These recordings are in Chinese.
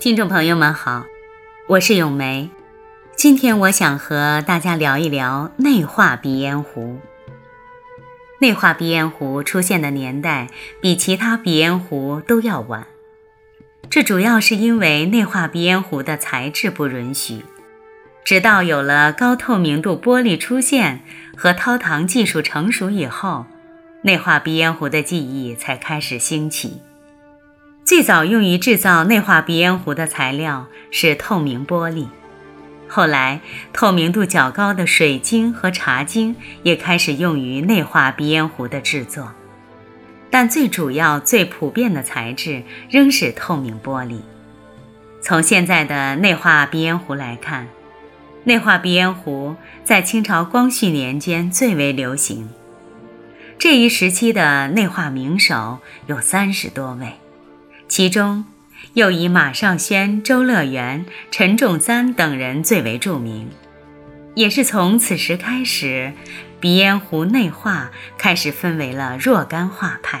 听众朋友们好，我是咏梅。今天我想和大家聊一聊内画鼻烟壶。内画鼻烟壶出现的年代比其他鼻烟壶都要晚，这主要是因为内画鼻烟壶的材质不允许。直到有了高透明度玻璃出现和掏膛技术成熟以后，内画鼻烟壶的技艺才开始兴起。最早用于制造内画鼻烟壶的材料是透明玻璃，后来透明度较高的水晶和茶晶也开始用于内画鼻烟壶的制作，但最主要、最普遍的材质仍是透明玻璃。从现在的内画鼻烟壶来看，内画鼻烟壶在清朝光绪年间最为流行。这一时期的内画名手有三十多位。其中，又以马绍轩、周乐元、陈仲三等人最为著名。也是从此时开始，鼻烟壶内画开始分为了若干画派。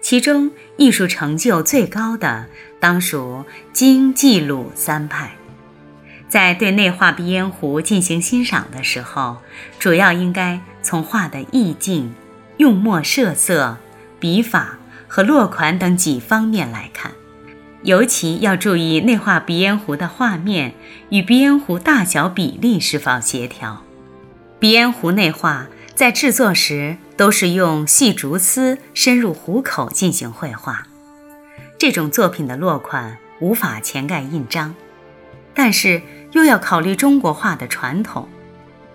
其中，艺术成就最高的当属金、冀、鲁三派。在对内画鼻烟壶进行欣赏的时候，主要应该从画的意境、用墨设色、笔法。和落款等几方面来看，尤其要注意内画鼻烟壶的画面与鼻烟壶大小比例是否协调。鼻烟壶内画在制作时都是用细竹丝深入壶口进行绘画，这种作品的落款无法前盖印章，但是又要考虑中国画的传统，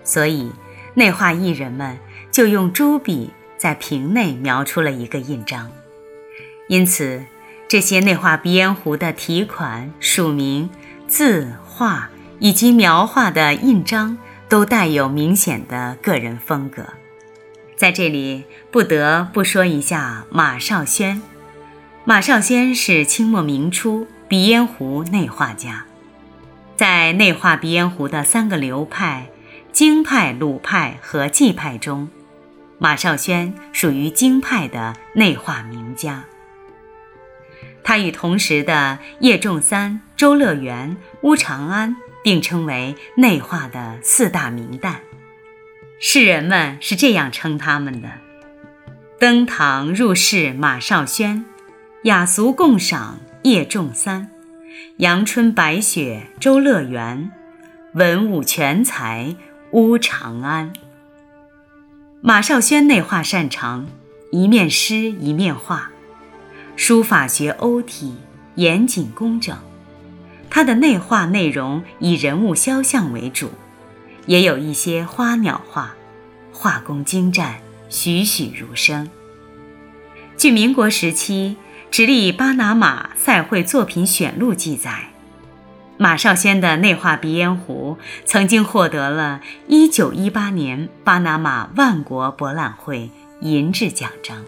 所以内画艺人们就用朱笔在瓶内描出了一个印章。因此，这些内画鼻烟壶的题款、署名、字画以及描画的印章，都带有明显的个人风格。在这里，不得不说一下马少轩。马少轩是清末明初鼻烟壶内画家，在内画鼻烟壶的三个流派——京派、鲁派和冀派中，马少轩属于京派的内画名家。他与同时的叶仲三、周乐元、乌长安并称为内画的四大名旦，世人们是这样称他们的：登堂入室马少轩，雅俗共赏叶仲三，阳春白雪周乐元，文武全才乌长安。马少轩内画擅长，一面诗一面画。书法学欧体，严谨工整。他的内画内容以人物肖像为主，也有一些花鸟画，画工精湛，栩栩如生。据民国时期《直隶巴拿马赛会作品选录》记载，马少先的内画鼻烟壶曾经获得了1918年巴拿马万国博览会银质奖章。